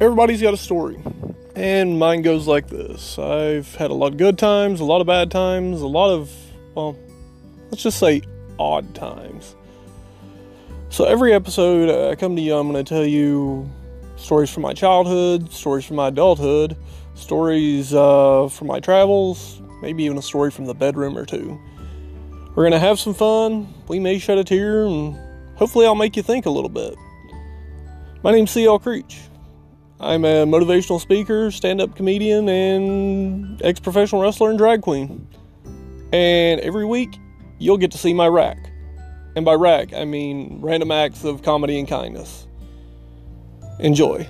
everybody's got a story. And mine goes like this I've had a lot of good times, a lot of bad times, a lot of, well, let's just say odd times. So every episode uh, I come to you, I'm going to tell you stories from my childhood, stories from my adulthood, stories uh, from my travels, maybe even a story from the bedroom or two. We're going to have some fun. We may shed a tear, and hopefully, I'll make you think a little bit. My name's C.L. Creech. I'm a motivational speaker, stand up comedian, and ex professional wrestler and drag queen. And every week, you'll get to see my rack. And by rack, I mean random acts of comedy and kindness. Enjoy.